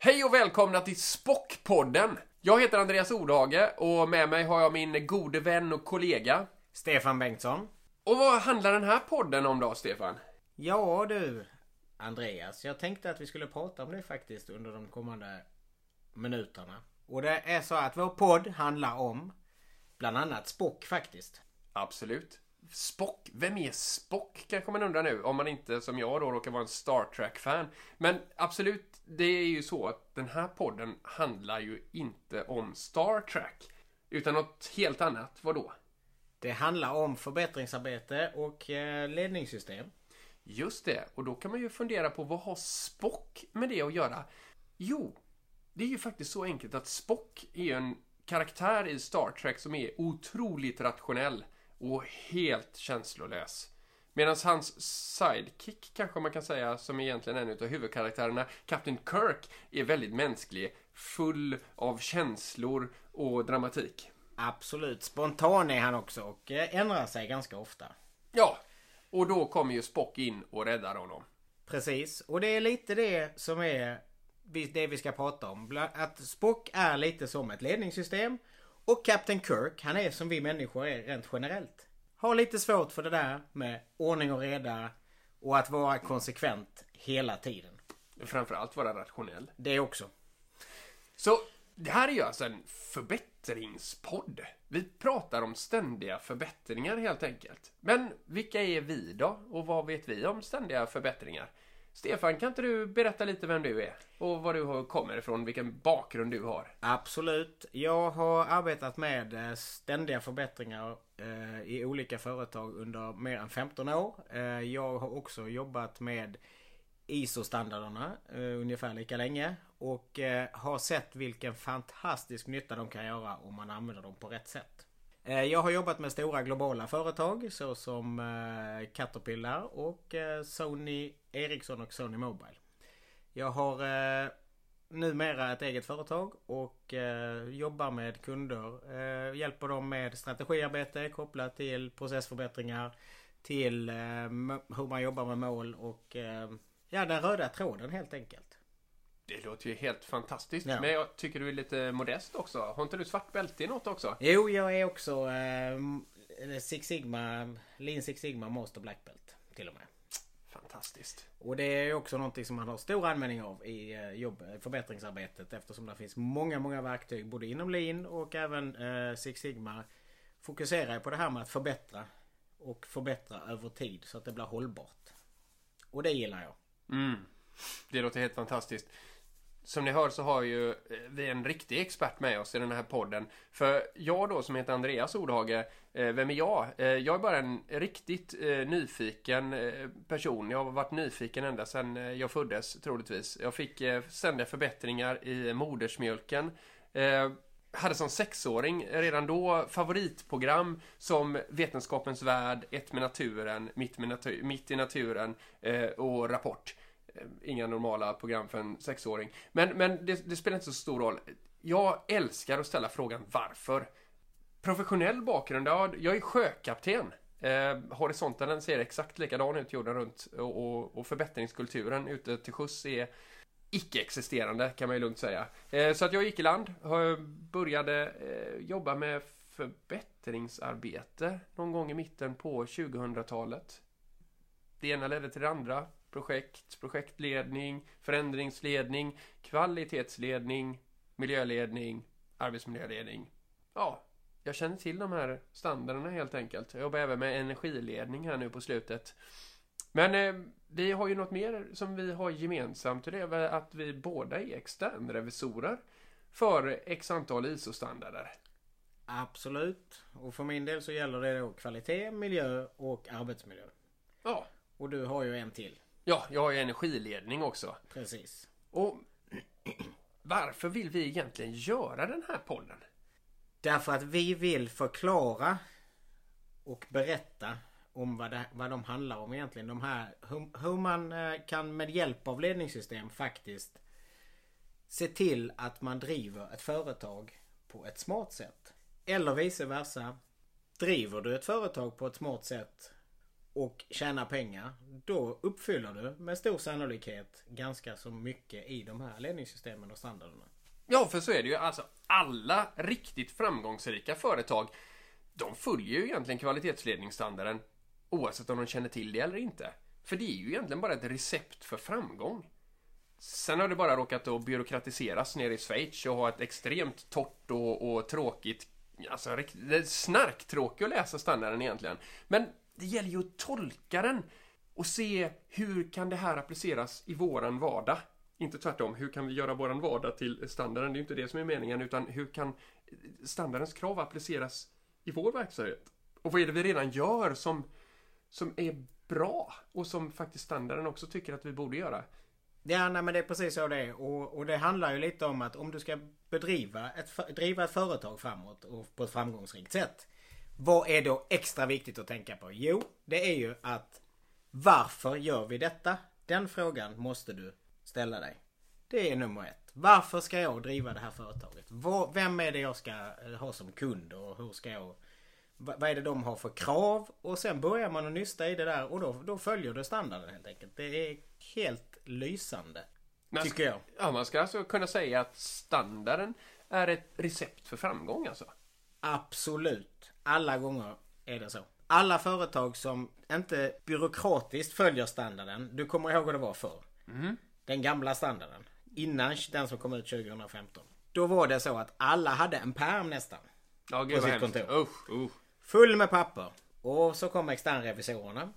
Hej och välkomna till Spockpodden! Jag heter Andreas Ordhage och med mig har jag min gode vän och kollega. Stefan Bengtsson. Och vad handlar den här podden om då, Stefan? Ja du, Andreas. Jag tänkte att vi skulle prata om det faktiskt under de kommande minuterna. Och det är så att vår podd handlar om bland annat Spock faktiskt. Absolut. Spock, vem är Spock kanske man undrar nu, om man inte som jag då råkar vara en Star Trek-fan. Men absolut, det är ju så att den här podden handlar ju inte om Star Trek, utan något helt annat. Vad då? Det handlar om förbättringsarbete och eh, ledningssystem. Just det, och då kan man ju fundera på vad har Spock med det att göra? Jo, det är ju faktiskt så enkelt att Spock är en karaktär i Star Trek som är otroligt rationell och helt känslolös. Medan hans sidekick, kanske man kan säga, som egentligen är en av huvudkaraktärerna, Captain Kirk, är väldigt mänsklig, full av känslor och dramatik. Absolut. Spontan är han också och eh, ändrar sig ganska ofta. Ja, och då kommer ju Spock in och räddar honom. Precis. Och det är lite det som är det vi ska prata om. Att Spock är lite som ett ledningssystem. Och Captain Kirk, han är som vi människor är rent generellt. Har lite svårt för det där med ordning och reda och att vara konsekvent hela tiden. Framförallt vara rationell. Det också. Så det här är ju alltså en förbättringspodd. Vi pratar om ständiga förbättringar helt enkelt. Men vilka är vi då? Och vad vet vi om ständiga förbättringar? Stefan, kan inte du berätta lite vem du är? Och var du kommer ifrån, vilken bakgrund du har? Absolut. Jag har arbetat med eh, ständiga förbättringar eh, i olika företag under mer än 15 år. Eh, jag har också jobbat med ISO-standarderna ungefär lika länge. Och har sett vilken fantastisk nytta de kan göra om man använder dem på rätt sätt. Eh, jag har jobbat med stora globala företag såsom eh, Caterpillar och eh, Sony Ericsson och Sony Mobile. Jag har numera ett eget företag och jobbar med kunder. Hjälper dem med strategiarbete kopplat till processförbättringar. Till hur man jobbar med mål och ja, den röda tråden helt enkelt. Det låter ju helt fantastiskt. Ja. Men jag tycker du är lite modest också. Har inte du svart bälte i något också? Jo, jag är också eh, Six Sigma, Lean Six Sigma Master Black Belt till och med. Fantastiskt. Och det är också någonting som man har stor användning av i eh, jobb, förbättringsarbetet eftersom det finns många, många verktyg både inom Lean och även eh, Six Sigma fokuserar på det här med att förbättra och förbättra över tid så att det blir hållbart. Och det gillar jag. Mm. Det låter helt fantastiskt. Som ni hör så har ju eh, vi en riktig expert med oss i den här podden. För jag då som heter Andreas Odhage, eh, vem är jag? Eh, jag är bara en riktigt nyfiken person. Jag har varit nyfiken ända sedan jag föddes troligtvis. Jag fick ständiga förbättringar i modersmjölken. Hade som sexåring redan då favoritprogram som Vetenskapens Värld, Ett med naturen, Mitt, med natu- Mitt i naturen eh, och Rapport. Eh, inga normala program för en sexåring. Men, men det, det spelar inte så stor roll. Jag älskar att ställa frågan varför. Professionell bakgrund, ja, jag är sjökapten. Eh, horisonten ser exakt likadan ut jorden runt och, och, och förbättringskulturen ute till sjöss är icke-existerande kan man ju lugnt säga. Eh, så att jag gick i land, började eh, jobba med förbättringsarbete någon gång i mitten på 2000-talet. Det ena ledde till det andra. Projekt, projektledning, förändringsledning, kvalitetsledning, miljöledning, arbetsmiljöledning. Ja, jag känner till de här standarderna helt enkelt. Jag jobbar även med energiledning här nu på slutet. Men eh, vi har ju något mer som vi har gemensamt och det är att vi båda är externrevisorer för x antal ISO-standarder. Absolut. Och för min del så gäller det då kvalitet, miljö och arbetsmiljö. Ja, Och du har ju en till. Ja jag har ju energiledning också. Precis. Och varför vill vi egentligen göra den här podden? Därför att vi vill förklara och berätta om vad, det, vad de handlar om egentligen. De här, hur, hur man eh, kan med hjälp av ledningssystem faktiskt se till att man driver ett företag på ett smart sätt. Eller vice versa. Driver du ett företag på ett smart sätt och tjäna pengar. Då uppfyller du med stor sannolikhet ganska så mycket i de här ledningssystemen och standarderna. Ja, för så är det ju. Alltså, alla riktigt framgångsrika företag, de följer ju egentligen kvalitetsledningsstandarden oavsett om de känner till det eller inte. För det är ju egentligen bara ett recept för framgång. Sen har det bara råkat att byråkratiseras nere i Schweiz och ha ett extremt torrt och, och tråkigt Alltså, snarktråkigt att läsa standarden egentligen. Men det gäller ju att tolka den och se hur kan det här appliceras i våran vardag. Inte tvärtom, hur kan vi göra våran vardag till standarden? Det är ju inte det som är meningen, utan hur kan standardens krav appliceras i vår verksamhet? Och vad är det vi redan gör som, som är bra och som faktiskt standarden också tycker att vi borde göra? Ja, nej, men det är precis så det är. Och, och det handlar ju lite om att om du ska bedriva ett, driva ett företag framåt och på ett framgångsrikt sätt. Vad är då extra viktigt att tänka på? Jo, det är ju att varför gör vi detta? Den frågan måste du ställa dig. Det är nummer ett. Varför ska jag driva det här företaget? Vem är det jag ska ha som kund och hur ska jag... Vad är det de har för krav? Och sen börjar man att nysta i det där och då, då följer du standarden helt enkelt. Det är helt lysande. Man tycker jag. Ja, man ska alltså kunna säga att standarden är ett recept för framgång alltså? Absolut. Alla gånger är det så. Alla företag som inte byråkratiskt följer standarden. Du kommer ihåg hur det var förr. Mm. Den gamla standarden. Innan den som kom ut 2015. Då var det så att alla hade en pärm nästan. Gud på sitt kontor. Usch, usch. Full med papper. Och så kom externrevisorerna.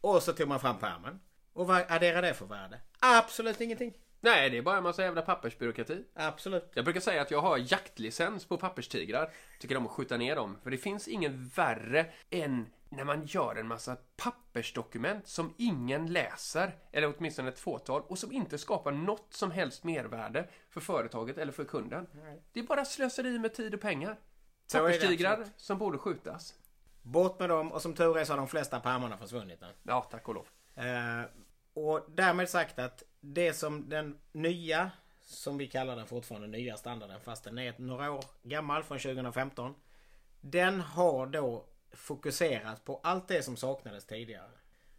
Och så tog man fram pärmen. Och vad adderar det för värde? Absolut ingenting. Nej, det är bara en massa jävla pappersbyråkrati. Absolut. Jag brukar säga att jag har jaktlicens på papperstigrar. Tycker om att skjuta ner dem. För det finns inget värre än när man gör en massa pappersdokument som ingen läser, eller åtminstone ett fåtal, och som inte skapar något som helst mervärde för företaget eller för kunden. Nej. Det är bara slöseri med tid och pengar. Papperstigrar som borde skjutas. Bort med dem och som tur är så har de flesta pärmarna försvunnit nu. Ja, tack och lov. Eh, och därmed sagt att det som den nya, som vi kallar den fortfarande nya standarden fast den är några år gammal från 2015. Den har då fokuserat på allt det som saknades tidigare.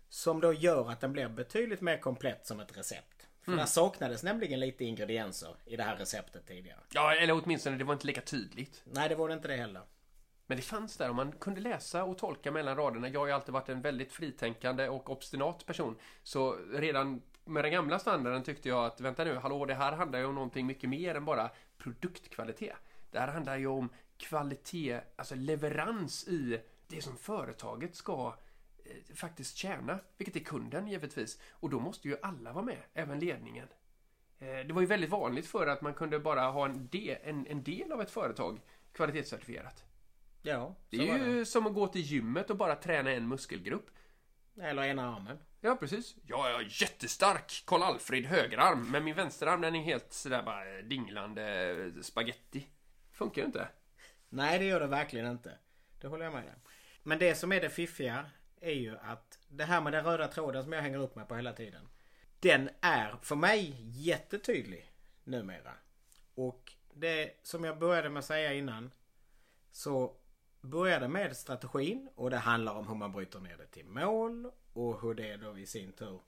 Som då gör att den blir betydligt mer komplett som ett recept. För där saknades nämligen lite ingredienser i det här receptet tidigare. Ja, eller åtminstone det var inte lika tydligt. Nej, det var det inte det heller. Men det fanns där och man kunde läsa och tolka mellan raderna. Jag har ju alltid varit en väldigt fritänkande och obstinat person. Så redan med den gamla standarden tyckte jag att vänta nu, hallå det här handlar ju om någonting mycket mer än bara produktkvalitet. Det här handlar ju om kvalitet, alltså leverans i det som företaget ska eh, faktiskt tjäna, vilket är kunden givetvis. Och då måste ju alla vara med, även ledningen. Eh, det var ju väldigt vanligt för att man kunde bara ha en del, en, en del av ett företag kvalitetscertifierat. Ja, Det är ju som att gå till gymmet och bara träna en muskelgrupp. Eller ena armen. Ja, precis. Jag är jättestark Karl-Alfred högerarm, men min vänsterarm den är helt sådär bara dinglande spaghetti. Funkar ju inte. Nej, det gör det verkligen inte. Det håller jag med om. Men det som är det fiffiga är ju att det här med den röda tråden som jag hänger upp mig på hela tiden. Den är för mig jättetydlig numera. Och det som jag började med att säga innan. Så började med strategin och det handlar om hur man bryter ner det till mål och hur det då i sin tur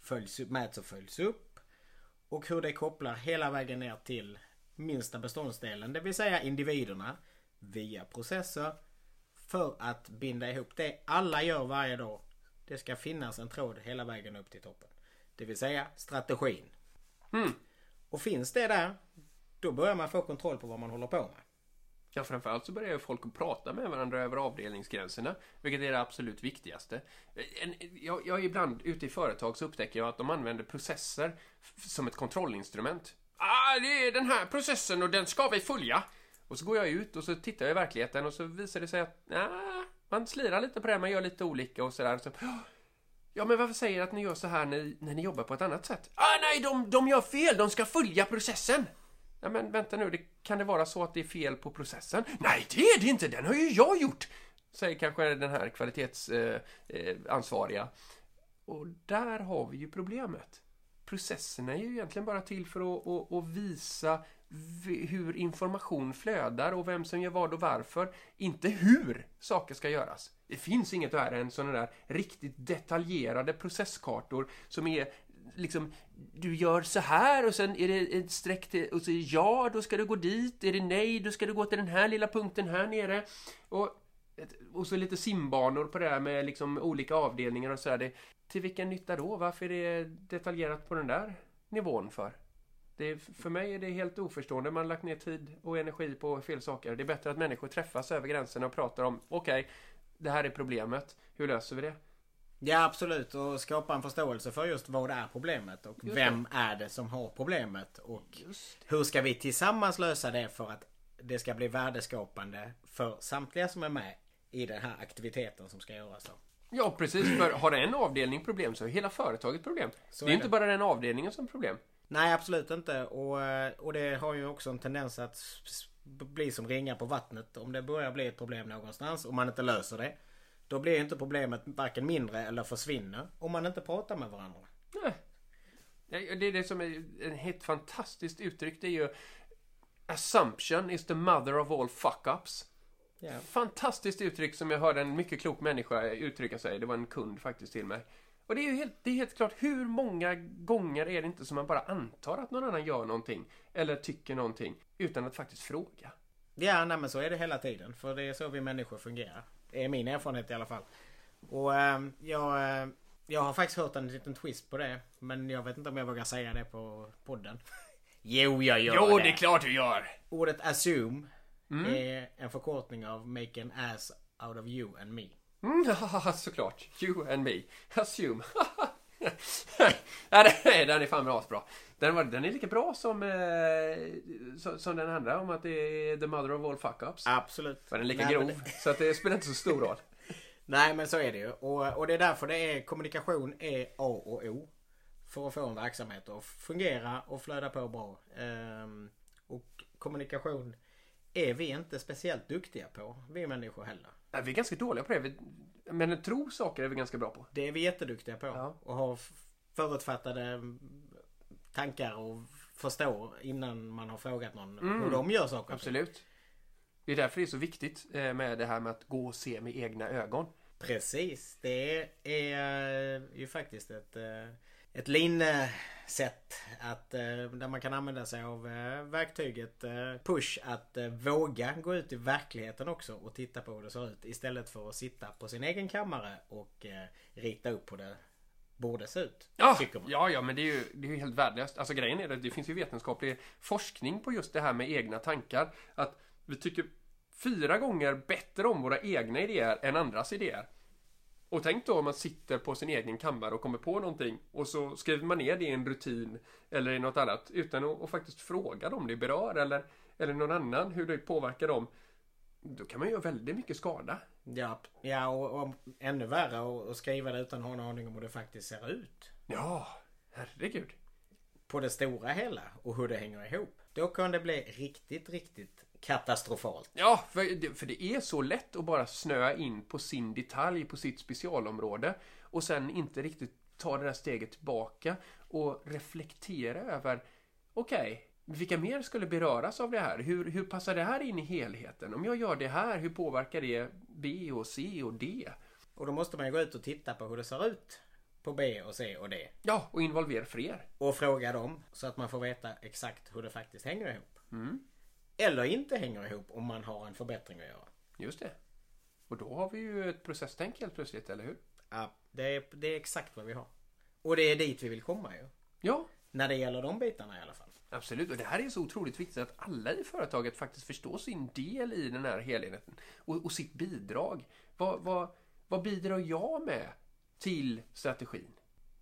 följs mäts och följs upp. Och hur det kopplar hela vägen ner till minsta beståndsdelen, det vill säga individerna via processer för att binda ihop det alla gör varje dag. Det ska finnas en tråd hela vägen upp till toppen. Det vill säga strategin. Hmm. Och finns det där, då börjar man få kontroll på vad man håller på med. Ja, framförallt så börjar ju folk att prata med varandra över avdelningsgränserna, vilket är det absolut viktigaste. En, jag, jag ibland ute i företag så upptäcker jag att de använder processer som ett kontrollinstrument. Ah, det är den här processen och den ska vi följa. Och så går jag ut och så tittar jag i verkligheten och så visar det sig att ah, man slirar lite på det, man gör lite olika och sådär. Så, ja, men varför säger att ni gör så här när, när ni jobbar på ett annat sätt? Ah, nej, de, de gör fel, de ska följa processen. Ja, men vänta nu, det, kan det vara så att det är fel på processen? Nej, det är det inte, den har ju jag gjort! Säger kanske den här kvalitetsansvariga. Eh, eh, och där har vi ju problemet. processerna är ju egentligen bara till för att, att, att visa hur information flödar och vem som gör vad och varför. Inte hur saker ska göras. Det finns inget värre än sådana där riktigt detaljerade processkartor som är liksom du gör så här och sen är det ett streck till, och så är det ja, då ska du gå dit. Är det nej, då ska du gå till den här lilla punkten här nere. Och, och så lite simbanor på det här med liksom olika avdelningar och sådär. Det, till vilken nytta då? Varför är det detaljerat på den där nivån för? Det, för mig är det helt oförstående. Man har lagt ner tid och energi på fel saker. Det är bättre att människor träffas över gränserna och pratar om okej, det här är problemet. Hur löser vi det? Ja absolut och skapa en förståelse för just vad är problemet och Just vem är det som har problemet och hur ska vi tillsammans lösa det för att det ska bli värdeskapande för samtliga som är med i den här aktiviteten som ska göras. Då. Ja, precis. För har en avdelning problem så är hela företaget problem. Så det är är inte det. bara den avdelningen som är problem. Nej absolut inte och, och det har ju också en tendens att bli som ringar på vattnet. Om det börjar bli ett problem någonstans och man inte löser det. Då blir inte problemet varken mindre eller försvinner om man inte pratar med varandra. Nej. Det är det som är ett helt fantastiskt uttryck. Det är ju Assumption is the mother of all fuck-ups. Ja. Fantastiskt uttryck som jag hörde en mycket klok människa uttrycka sig. Det var en kund faktiskt till mig. Och det är ju helt, det är helt klart, hur många gånger är det inte som man bara antar att någon annan gör någonting eller tycker någonting utan att faktiskt fråga? Ja, nej, men så är det hela tiden. För det är så vi människor fungerar. Det är min erfarenhet i alla fall. Och eh, jag, eh, jag har faktiskt hört en liten twist på det. Men jag vet inte om jag vågar säga det på podden. jo, jag gör Jo, det. det är klart du gör! Ordet assume Mm. är en förkortning av make an ass out of you and me. Mm, såklart. You and me. Assume. ja, det är, den är fan bra. Den, var, den är lika bra som, eh, som, som den andra om att det är the mother of all fuck-ups. Absolut. Men den är lika Nej, grov, men- så att det spelar inte så stor roll. Nej men så är det ju. Och, och det är därför det är kommunikation är A och O. För att få en verksamhet att fungera och flöda på bra. Ehm, och kommunikation är vi inte speciellt duktiga på. Vi människor heller. Nej, Vi är ganska dåliga på det. Vi, men tro saker är vi ganska bra på. Det är vi jätteduktiga på. Ja. Och har förutfattade tankar och förstår innan man har frågat någon Mm. hur de gör saker. Absolut. Det är därför det är så viktigt eh, med det här med att gå och se med egna ögon. Precis. Det är eh, ju faktiskt ett, eh, ett linsätt att, där man kan använda sig av verktyget push att våga gå ut i verkligheten också och titta på hur det ser ut istället för att sitta på sin egen kammare och rita upp hur det borde se ut. Ja, ja, ja, men det är ju, det är ju helt värdelöst. Alltså grejen är att det finns ju vetenskaplig forskning på just det här med egna tankar. Att vi tycker fyra gånger bättre om våra egna idéer än andras idéer. Och tänk då om man sitter på sin egen kammare och kommer på någonting och så skriver man ner det i en rutin eller i något annat utan att, att faktiskt fråga dem det berör eller, eller någon annan hur det påverkar dem. Då kan man göra väldigt mycket skada. Ja, ja och, och ännu värre att skriva det utan att ha en aning om hur det faktiskt ser ut. Ja, herregud. På det stora hela och hur det hänger ihop. Då kan det bli riktigt, riktigt katastrofalt. Ja, för det, för det är så lätt att bara snöa in på sin detalj, på sitt specialområde och sen inte riktigt ta det där steget tillbaka och reflektera över okej, vilka mer skulle beröras av det här? Hur, hur passar det här in i helheten? Om jag gör det här, hur påverkar det B och C och D? Och då måste man ju gå ut och titta på hur det ser ut på B och C och D. Ja, och involvera fler. Och fråga dem så att man får veta exakt hur det faktiskt hänger ihop. Mm, Eller inte hänger ihop om man har en förbättring att göra. just det. Och då har vi ju ett processtänk helt plötsligt, eller hur? Ja, det är, det är exakt vad vi har. Och det är dit vi vill komma ju. Ja, När det gäller de bitarna i alla fall. Absolut, och det här är så otroligt viktigt att alla i företaget faktiskt förstår sin del i den här helheten och, och sitt bidrag. Vad, vad, vad bidrar jag med till strategin?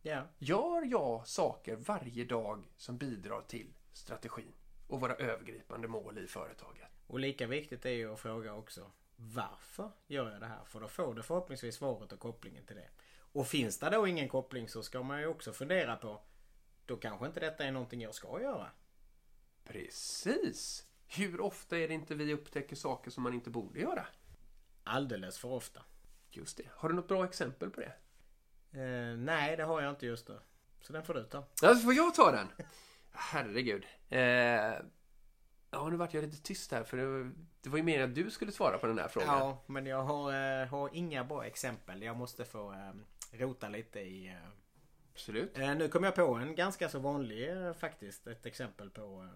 Ja. Gör jag saker varje dag som bidrar till strategin och våra övergripande mål i företaget? Och lika viktigt är ju att fråga också varför gör jag det här? För då får du förhoppningsvis svaret och kopplingen till det. Och finns det då ingen koppling så ska man ju också fundera på då kanske inte detta är någonting jag ska göra. Precis! Hur ofta är det inte vi upptäcker saker som man inte borde göra? Alldeles för ofta. Just det. Har du något bra exempel på det? Eh, nej, det har jag inte just nu. Så den får du ta. Ja, så får jag ta den? Herregud. Eh, ja, nu vart jag lite tyst här för det, det var ju meningen att du skulle svara på den här frågan. Ja, men jag har, eh, har inga bra exempel. Jag måste få eh, rota lite i... Eh, Absolut. Eh, nu kom jag på en ganska så vanlig faktiskt. Ett exempel på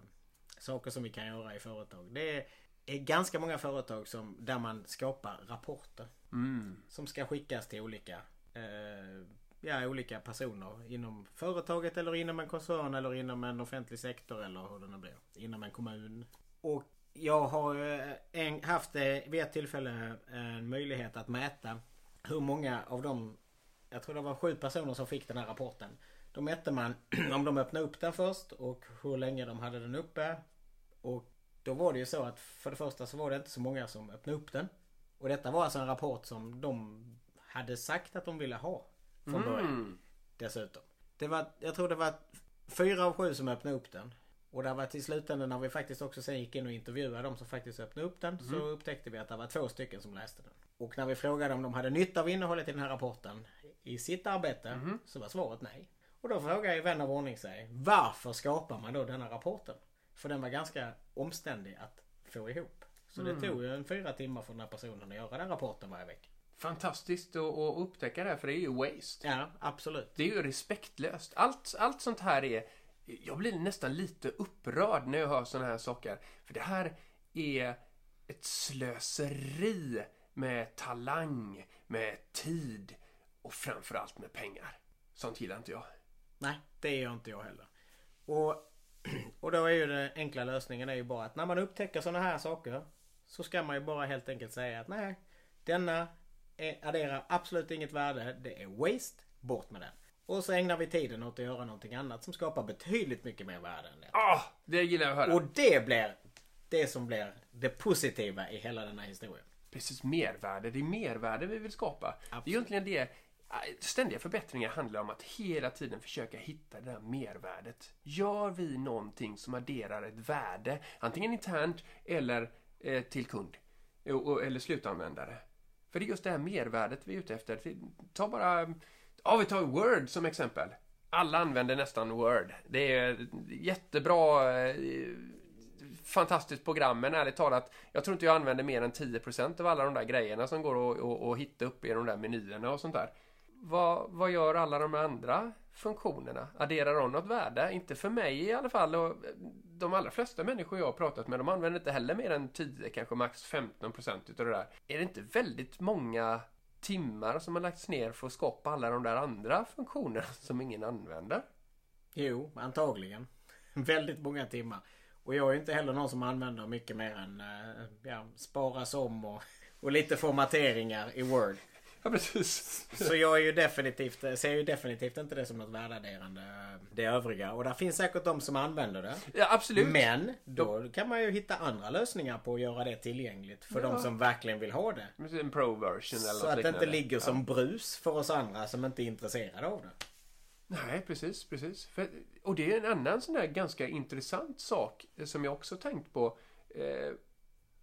saker som vi kan göra i företag. Det är, är ganska många företag som, där man skapar rapporter. Mm. Som ska skickas till olika, eh, ja, olika personer inom företaget eller inom en koncern eller inom en offentlig sektor eller hur det nu blir. Inom en kommun. Och jag har eh, en, haft eh, vid ett tillfälle en möjlighet att mäta hur många av de jag tror det var sju personer som fick den här rapporten. Då mätte man om de öppnade upp den först och hur länge de hade den uppe. Och då var det ju så att för det första så var det inte så många som öppnade upp den. Och detta var alltså en rapport som de hade sagt att de ville ha. Från början. Mm. Dessutom. Det var, jag tror det var fyra av sju som öppnade upp den. Och det var till slutändan när vi faktiskt också sen gick in och intervjuade de som faktiskt öppnade upp den. Så upptäckte vi att det var två stycken som läste den. Och när vi frågade om de hade nytta av innehållet i den här rapporten i sitt arbete så var svaret nej. Och då frågar ju vän av ordning sig varför skapar man då denna rapporten? För den var ganska omständig att få ihop. Så det tog ju en fyra timmar för den här personen att göra den rapporten varje vecka. Fantastiskt att, att upptäcka det här, för det är ju waste. Ja, absolut. Det är ju respektlöst. Allt, allt sånt här är... Jag blir nästan lite upprörd när jag hör såna här saker. För det här är ett slöseri med talang, med tid och framförallt med pengar. Sånt gillar inte jag. Nej, det gör inte jag heller. Och, och då är ju den enkla lösningen är ju bara att när man upptäcker sådana här saker så ska man ju bara helt enkelt säga att nej, denna är, adderar absolut inget värde. Det är waste. Bort med den. Och så ägnar vi tiden åt att göra någonting annat som skapar betydligt mycket mer värde än det. Ah, det gillar jag att höra. Och det blir det som blir det positiva i hela den här historien. Precis, mervärde. Det är mervärde vi vill skapa. Det är egentligen det. Äh, ständiga förbättringar handlar om att hela tiden försöka hitta det där mervärdet. Gör vi någonting som adderar ett värde, antingen internt eller eh, till kund eller slutanvändare. För det är just det här mervärdet vi är ute efter. Ta bara, ja vi tar Word som exempel. Alla använder nästan Word. Det är jättebra eh, fantastiskt program, men ärligt talat, jag tror inte jag använder mer än 10% av alla de där grejerna som går att, att hitta upp i de där menyerna och sånt där. Vad, vad gör alla de andra funktionerna? Adderar de något värde? Inte för mig i alla fall. Och eh, de allra flesta människor jag har pratat med, de använder inte heller mer än 10, kanske max 15% utav det där. Är det inte väldigt många timmar som har lagts ner för att skapa alla de där andra funktionerna som ingen använder? Jo, antagligen. Väldigt många timmar. Och jag är inte heller någon som använder mycket mer än eh, ja, sparas om och, och lite formateringar i Word. Ja, precis. Så jag är ju definitivt, ser ju definitivt inte det som något värdeadderande det övriga. Och där finns säkert de som använder det. Ja, absolut. Men då kan man ju hitta andra lösningar på att göra det tillgängligt för Ja. de som verkligen vill ha det. En pro-version eller Så att det inte ligger som brus för oss andra som inte är intresserade av det. Nej, precis, precis. För, och det är en annan sån där ganska intressant sak eh, som jag också tänkt på. Eh,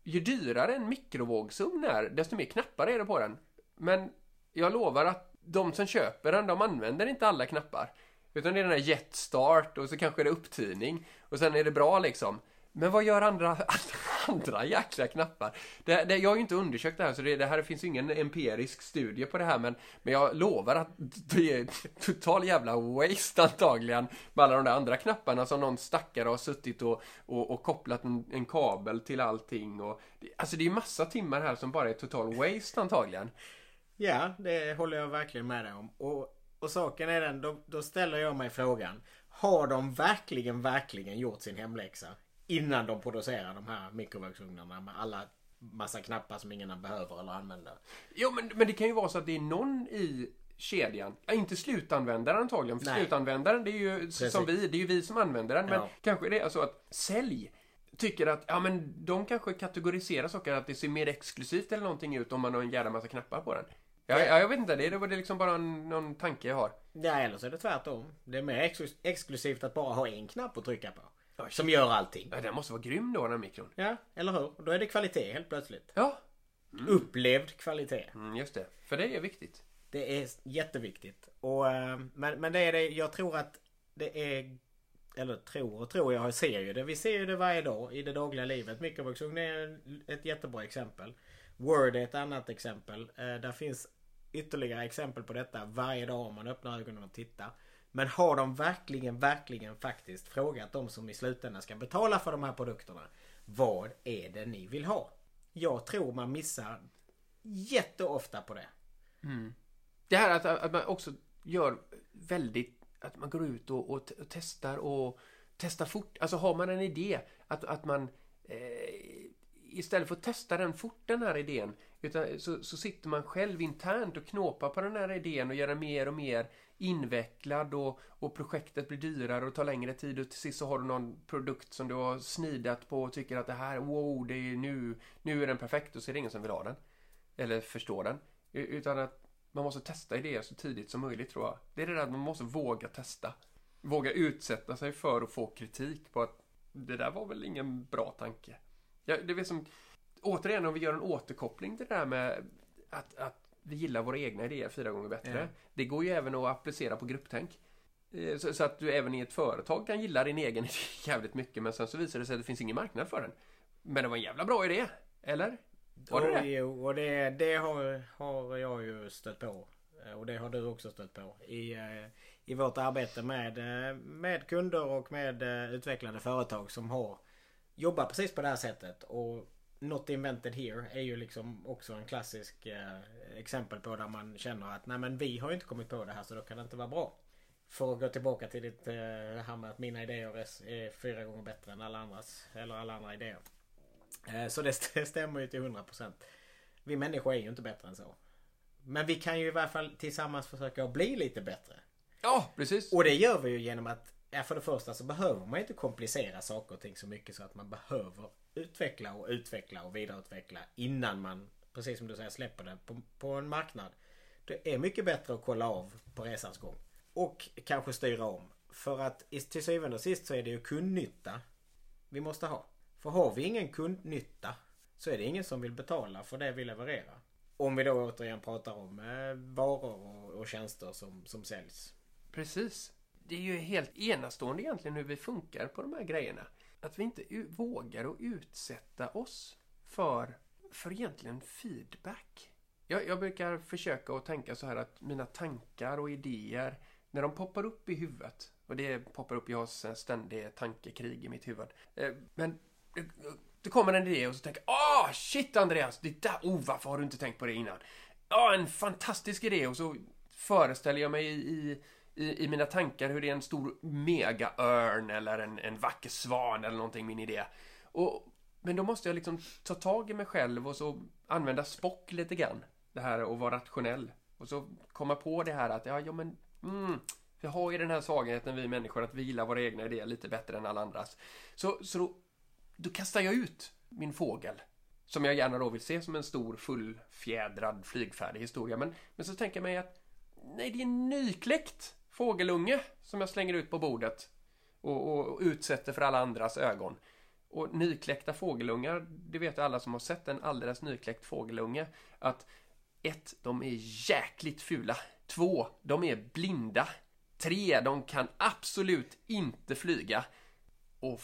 ju dyrare en mikrovågsugn är, desto mer knappar är det på den. Men jag lovar att de som köper den, de använder inte alla knappar. Utan det är den här jet start och så kanske det är upptining. Och sen är det bra liksom. Men vad gör andra, andra jäkla knappar? Det, det, jag har ju inte undersökt det här så det, det här finns ingen empirisk studie på det här men, men jag lovar att det är total jävla waste antagligen med alla de där andra knapparna som någon stackare har suttit och, och, och kopplat en, en kabel till allting. Och, alltså det är massa timmar här som bara är total waste antagligen. Ja, det håller jag verkligen med dig om. Och, och saken är den, då, då ställer jag mig frågan. Har de verkligen, verkligen gjort sin hemläxa? Innan de producerar de här mikrovågsugnarna med alla massa knappar som ingen behöver eller använder. Jo, men, men det kan ju vara så att det är någon i kedjan, ja, inte slutanvändaren antagligen, för Nej. slutanvändaren det är ju som vi, det är ju vi som använder den, men Ja. kanske det är så att sälj tycker att, ja men de kanske kategoriserar saker att det ser mer exklusivt eller någonting ut om man har en jävla massa knappar på den. Ja, ja, jag vet inte, det, det var det liksom bara en, någon tanke jag har. Ja, eller så är det tvärtom. Det är mer ex- exklusivt att bara ha en knapp att trycka på. Ja, Som gör allting. Ja, den måste vara grym då, den här mikron. Ja, eller hur? Då är det kvalitet helt plötsligt. Ja, Upplevd kvalitet. mm, just det. För det är viktigt. Det är jätteviktigt. Och, eh, men, men det är det, jag tror att det är eller tror och tror, jag ser ju det. Vi ser ju det varje dag i det dagliga livet. Mikrovågsugn är ett jättebra exempel. Word är ett annat exempel. Eh, där finns ytterligare exempel på detta varje dag om man öppnar ögonen och tittar. Men har de verkligen, verkligen faktiskt frågat de som i slutändan ska betala för de här produkterna. Vad är det ni vill ha? Jag tror man missar jätteofta på det. Mm. Det här att, att man också gör väldigt, att man går ut och, och, och testar och testar fort. Alltså har man en idé, att, att man eh, istället för att testa den fort, den här idén, utan så, så sitter man själv internt och knåpar på den här idén och gör den mer och mer invecklad och, och projektet blir dyrare och tar längre tid och till sist så har du någon produkt som du har snidat på och tycker att det här, wow, det är nu, nu är den perfekt och så är det ingen som vill ha den. Eller förstår den. Utan att man måste testa idéer så tidigt som möjligt tror jag. Det är det där att man måste våga testa. Våga utsätta sig för att få kritik på att det där var väl ingen bra tanke. Ja, det är som, återigen om vi gör en återkoppling till det där med att, att vi gillar våra egna idéer fyra gånger bättre. Ja. Det går ju även att applicera på grupptänk. Eh, så, så, att du även i ett företag kan gilla din egen idé jävligt mycket men sen så visar det sig att det finns ingen marknad för den. Men det var en jävla bra idé. Eller? Var det det? Jo, och det, det har, har jag ju stött på. Eh, och det har du också stött på. I, eh, i vårt arbete med, med kunder och med utvecklande företag som har jobbat precis på det här sättet. Och Not invented here är ju liksom också en klassisk eh, exempel på där man känner att nej men vi har ju inte kommit på det här så då kan det inte vara bra. För att gå tillbaka till ditt eh, här med att mina idéer är, är fyra gånger bättre än alla andras. Eller alla andra idéer. Eh, så det, det stämmer ju till 100%. Vi människor är ju inte bättre än så. Men vi kan ju i varje fall tillsammans försöka bli lite bättre. Ja, precis. Och det gör vi ju genom att Ja, för det första så behöver man inte komplicera saker och ting så mycket så att man behöver utveckla och utveckla och vidareutveckla innan man, precis som du säger, släpper det på, på en marknad. Det är mycket bättre att kolla av på resans gång. Och kanske styra om. För att till syvende och sist så är det ju kundnytta vi måste ha. För har vi ingen kundnytta så är det ingen som vill betala för det vi levererar. Om vi då återigen pratar om eh, varor och, och tjänster som, som säljs. Precis. Det är ju helt enastående egentligen hur vi funkar på de här grejerna att vi inte vågar att utsätta oss för, för egentligen feedback. Jag, jag brukar försöka att tänka så här att mina tankar och idéer, när de poppar upp i huvudet, och det poppar upp, jag har ständigt tankekrig i mitt huvud. Eh, men eh, det kommer en idé och så tänker jag, ah shit Andreas, det där, oh varför har du inte tänkt på det innan? Ja, ah, en fantastisk idé och så föreställer jag mig i, i, i mina tankar hur det är en stor megaörn eller en, en vacker svan eller någonting, min idé. Och, men då måste jag liksom ta tag i mig själv och så använda spock lite grann. Det här att vara rationell. Och så komma på det här att, ja, ja men, mm, vi har ju den här svagheten vi människor att vi gillar våra egna idéer lite bättre än alla andras. Så, så då, då kastar jag ut min fågel. Som jag gärna då vill se som en stor fullfjädrad flygfärdig historia. Men, men så tänker jag mig att nej, det är nykläckt fågelunge som jag slänger ut på bordet och, och, utsätter för alla andras ögon. Och nykläckta fågelungar, det vet alla som har sett en alldeles nykläckt fågelunge, att ett, de är jäkligt fula. Två, de är blinda. Tre, de kan absolut inte flyga. Och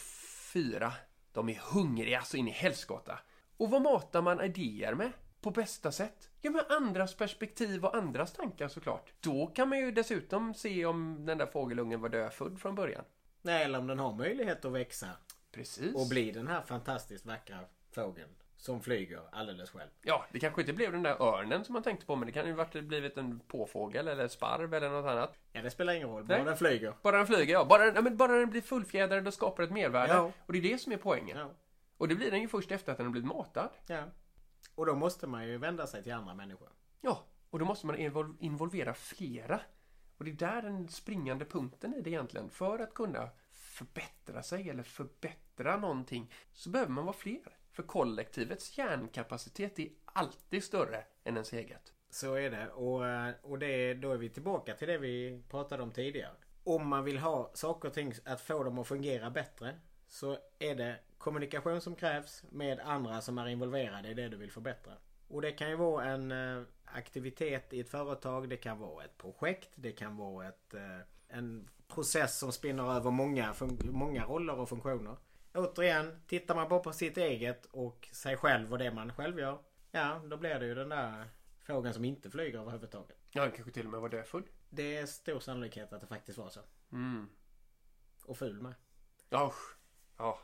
fyra, de är hungriga så in i helskotta. Och vad matar man idéer med? På bästa sätt? Ja, med andras perspektiv och andras tankar såklart. Då kan man ju dessutom se om den där fågelungen var dödfödd från början. Nej, eller om den har möjlighet att växa. Precis. Och bli den här fantastiskt vackra fågeln. Som flyger alldeles själv. Ja, det kanske inte blev den där örnen som man tänkte på men det kan ju varit blivit en påfågel eller sparv eller något annat. Ja, det spelar ingen roll. Bara Nej. den flyger. Bara den flyger, ja. Bara, ja, men bara den blir fullfjädrad och skapar ett mervärde. Ja. Och det är det som är poängen. Ja. Och det blir den ju först efter att den har blivit matad. Ja. Och då måste man ju vända sig till andra människor. Ja, och då måste man involvera flera. Och det är där den springande punkten är det egentligen. För att kunna förbättra sig eller förbättra någonting så behöver man vara fler. För kollektivets hjärnkapacitet är alltid större än ens eget. Så är det. Och, och det, då är vi tillbaka till det vi pratade om tidigare. Om man vill ha saker och ting att få dem att fungera bättre så är det kommunikation som krävs med andra som är involverade i det du vill förbättra. Och det kan ju vara en eh, aktivitet i ett företag. Det kan vara ett projekt. Det kan vara ett, eh, en process som spinner över många, många roller och funktioner. Återigen, tittar man bara på sitt eget och sig själv och det man själv gör. Ja, då blir det ju den där fågeln som inte flyger överhuvudtaget. Ja, kanske till och med var dödfull. Det är stor sannolikhet att det faktiskt var så. Mm. Och ful med. Usch. Ja.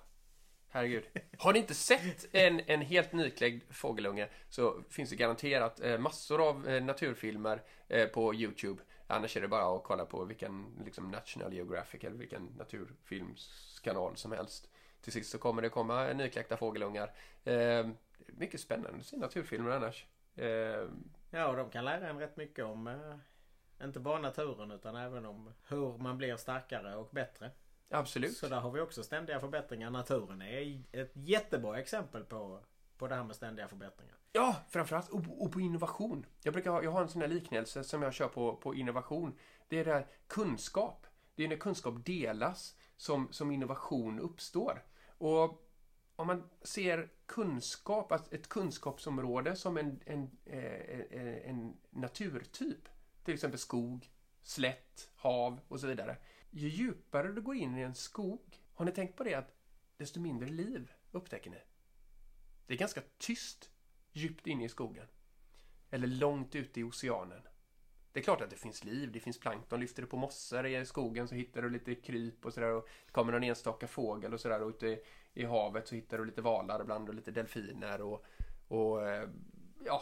Herregud. Har ni inte sett en, en helt nykläckt fågelunge så finns det garanterat eh, massor av eh, naturfilmer eh, på Youtube. Annars är det bara att kolla på vilken liksom, National Geographic eller vilken naturfilmskanal som helst. Till sist så kommer det komma nykläckta fågelungar. Eh, mycket spännande att se naturfilmer annars. Eh, Ja, och de kan lära en rätt mycket om eh, inte bara naturen utan även om hur man blir starkare och bättre absolut. Så där har vi också ständiga förbättringar. Naturen är ett jättebra exempel på, på det här med ständiga förbättringar. Ja, framförallt och, och på innovation. Jag brukar ha, jag har en sån här liknelse som jag kör på, på innovation. Det är där kunskap. Det är när kunskap delas som, som innovation uppstår. Och om man ser kunskap, alltså ett kunskapsområde som en, en, eh, en naturtyp, till exempel skog, slätt, hav och så vidare. Ju djupare du går in i en skog, har ni tänkt på det att desto mindre liv upptäcker ni? Det är ganska tyst djupt inne i skogen. Eller långt ute i oceanen. Det är klart att det finns liv, det finns plankton. Lyfter du på mossor i skogen så hittar du lite kryp och sådär. Och det kommer någon enstaka fågel och sådär. Och ute i, havet så hittar du lite valar ibland och lite delfiner och, och eh, ja,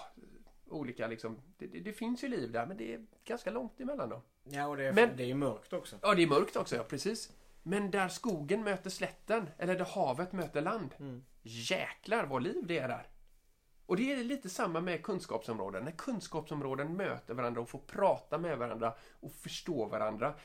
olika liksom. Det, det, det finns ju liv där men det är ganska långt emellan dem. Ja, och det är, Men- det är ju mörkt också. Ja, det är mörkt också, ja precis. Men där skogen möter slätten, eller där havet möter land. Mm. Jäklar vad liv det är där. Och det är lite samma med kunskapsområden. När kunskapsområden möter varandra och får prata med varandra och förstå varandra,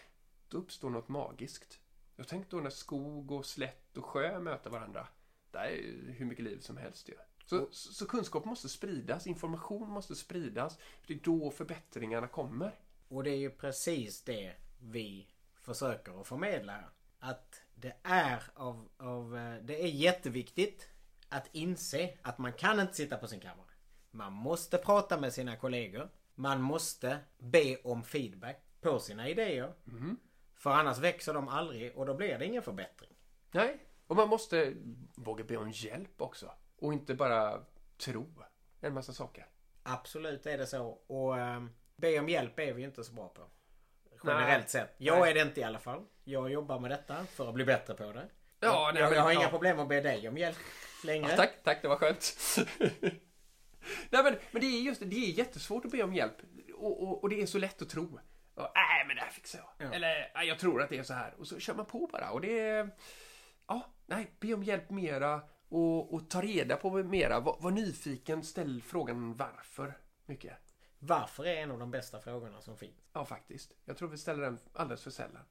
då uppstår något magiskt. Jag tänkte då när skog och slätt och sjö möter varandra. Där är ju hur mycket liv som helst ju. Så, så, kunskap måste spridas, information måste spridas. Det är då förbättringarna kommer. Och det är ju precis det vi försöker att förmedla. här. Att det är av, av eh, det är jätteviktigt att inse att man kan inte sitta på sin kammare. Man måste prata med sina kollegor. Man måste be om feedback på sina idéer. För annars växer de aldrig och då blir det ingen förbättring. Nej, och man måste våga be om hjälp också. Och inte bara tro en massa saker. Absolut är det så. Och eh, be om hjälp är vi inte så bra på. Generellt Nej. sett. Jag är det inte i alla fall. Jag jobbar med detta för att bli bättre på det. Ja, nej, jag, jag har inga ja. problem att be dig om hjälp längre. Ja, tack, tack, det var skönt. Nej, men, men det är just det, är jättesvårt att be om hjälp. Och, och, och det är så lätt att tro. Nej, men det här fixar jag. Ja. Eller, "Nej, jag tror att det är så här. Och så kör man på bara. Och det är... Ja, nej, be om hjälp mera. Och, och ta reda på mera. Var, var nyfiken, ställ frågan varför. Mycket. Varför är en av de bästa frågorna som finns. Ja, faktiskt. Jag tror vi ställer den alldeles för sällan.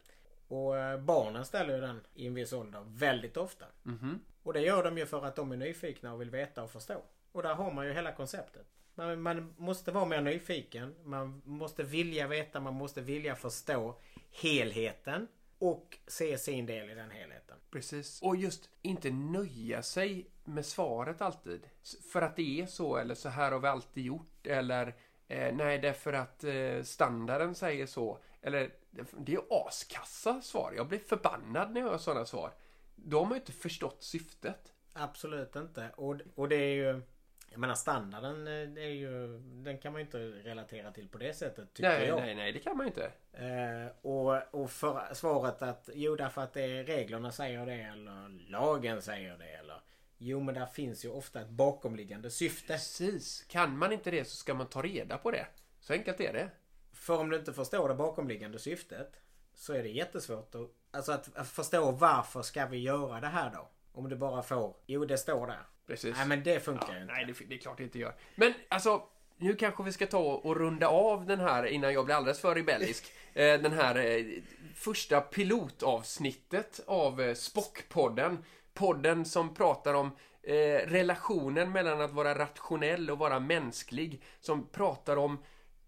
Och eh, barnen ställer ju den i en viss ålder väldigt ofta. Mhm. Och det gör de ju för att de är nyfikna och vill veta och förstå. Och där har man ju hela konceptet. Man, man måste vara mer nyfiken. Man måste vilja veta, man måste vilja förstå helheten. Och se sin del i den helheten. Precis. Och just inte nöja sig med svaret alltid. För att det är så, eller så här har vi alltid gjort, eller eh, nej, det är för att eh, standarden säger så. Eller det är askassa svar. Jag blir förbannad när jag hör sådana svar. De har ju inte förstått syftet. Absolut inte. Och, och det är ju... Jag menar standarden, eh, är ju, den kan man ju inte relatera till på det sättet tycker Nej, jag. nej, nej, det kan man ju inte. Eh, och, och för svaret att jo därför att det är reglerna säger det eller lagen säger det eller Jo men där finns ju ofta ett bakomliggande syfte. Precis. Kan man inte det så ska man ta reda på det. Så enkelt är det. För om du inte förstår det bakomliggande syftet så är det jättesvårt att, alltså att, förstå varför ska vi göra det här då? Om du bara får, jo det står där. Precis. Nej men det funkar Ja, ju inte. nej, det, det är klart det inte gör. Men alltså, nu kanske vi ska ta och runda av den här innan jag blir alldeles för rebellisk. Eh, den här eh, första pilotavsnittet av eh, Spock-podden. Podden som pratar om eh, relationen mellan att vara rationell och vara mänsklig. Som pratar om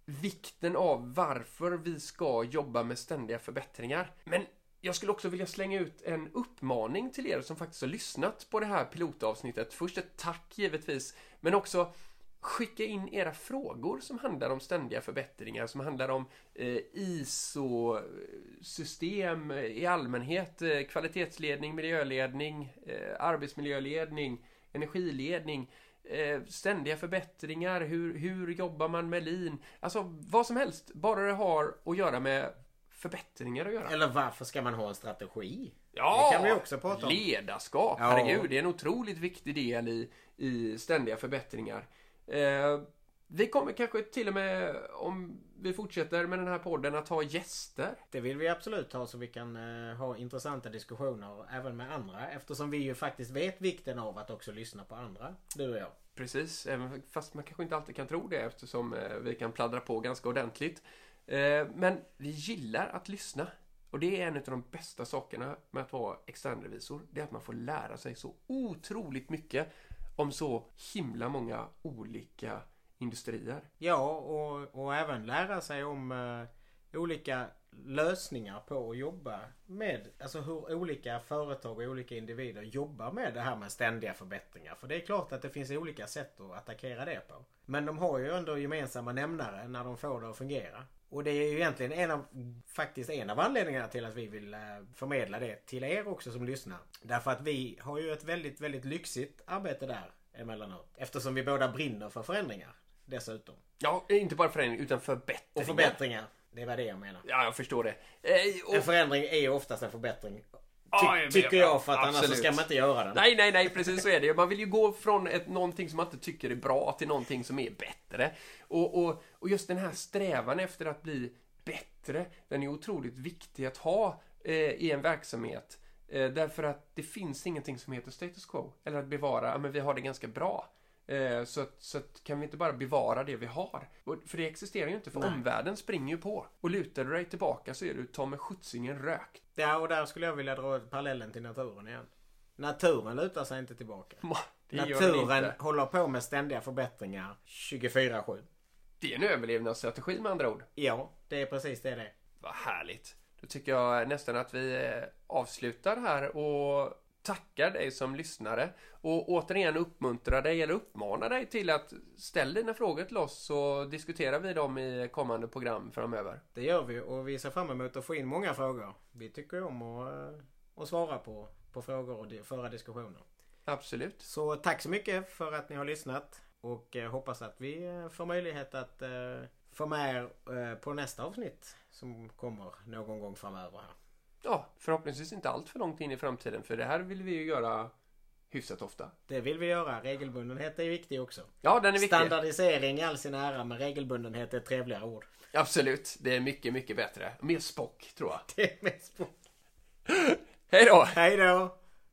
vikten av varför vi ska jobba med ständiga förbättringar. Men jag skulle också vilja slänga ut en uppmaning till er som faktiskt har lyssnat på det här pilotavsnittet. Först ett tack givetvis, men också skicka in era frågor som handlar om ständiga förbättringar, som handlar om eh, ISO-system i allmänhet, eh, kvalitetsledning, miljöledning, eh, arbetsmiljöledning, energiledning, eh, ständiga förbättringar, hur, hur jobbar man med lean? Alltså vad som helst, bara det har att göra med förbättringar att göra. Eller varför ska man ha en strategi? Ja, Det kan vi också prata om. ledarskap. Ja. Herregud, det är en otroligt viktig del i, i ständiga förbättringar. Eh, vi kommer kanske till och med, om vi fortsätter med den här podden, att ha gäster. Det vill vi absolut ha så vi kan eh, ha intressanta diskussioner även med andra. Eftersom vi ju faktiskt vet vikten av att också lyssna på andra. Du och jag. Precis, även fast man kanske inte alltid kan tro det eftersom eh, vi kan pladdra på ganska ordentligt. Eh, men vi gillar att lyssna. Och det är en av de bästa sakerna med att vara externrevisor. Det är att man får lära sig så otroligt mycket om så himla många olika industrier. Ja, och, och även lära sig om eh, olika lösningar på att jobba med, alltså hur olika företag och olika individer jobbar med det här med ständiga förbättringar. För det är klart att det finns olika sätt att attackera det på. Men de har ju ändå gemensamma nämnare när de får det att fungera. Och det är ju egentligen en av, faktiskt en av anledningarna till att vi vill eh, förmedla det till er också som lyssnar. Därför att vi har ju ett väldigt, väldigt lyxigt arbete där emellanåt. Eftersom vi båda brinner för förändringar dessutom. Ja, inte bara förändring utan förbättringar. Och förbättringar. Det var det jag menar. Ja, jag förstår det. Eh, och... En förändring är ju oftast en förbättring. Ty- Ja, jag tycker jag för att annars så Absolut. ska man inte göra den. Nej, nej, nej, precis så är det. Man vill ju gå från ett, någonting som man inte tycker är bra till någonting som är bättre. Och, och, och just den här strävan efter att bli bättre, den är otroligt viktig att ha eh, i en verksamhet. Eh, därför att det finns ingenting som heter status quo. Eller att bevara, ja men vi har det ganska bra. Eh, så, att, så att kan vi inte bara bevara det vi har? Och, för det existerar ju inte, för Nej. omvärlden springer ju på. Och lutar du dig tillbaka så är du ta med skjutsingen rökt. Ja, och där skulle jag vilja dra parallellen till naturen igen. Naturen lutar sig inte tillbaka. Naturen inte. håller på med ständiga förbättringar 24-7. Det är en överlevnadsstrategi med andra ord. Ja, det är precis det det är. Vad härligt. Då tycker jag nästan att vi eh, avslutar här och tackar dig som lyssnare och återigen uppmuntrar dig eller uppmanar dig till att ställa dina frågor till oss så diskuterar vi dem i kommande program framöver. Det gör vi och vi ser fram emot att få in många frågor. Vi tycker om att, eh, att svara på, på frågor och föra diskussioner. Absolut. Så tack så mycket för att ni har lyssnat. Och eh, hoppas att vi eh, får möjlighet att få med er på nästa avsnitt. Som kommer någon gång framöver här. Ja, förhoppningsvis inte allt för långt in i framtiden för det här vill vi ju göra hyfsat ofta. Det vill vi göra. Regelbundenhet är viktig också. Ja, den är viktig. Standardisering i all sin ära men regelbundenhet är ett trevligare ord. Absolut. Det är mycket, mycket bättre. Mer spock, tror jag. Det är mest på. Hej då! Hej då!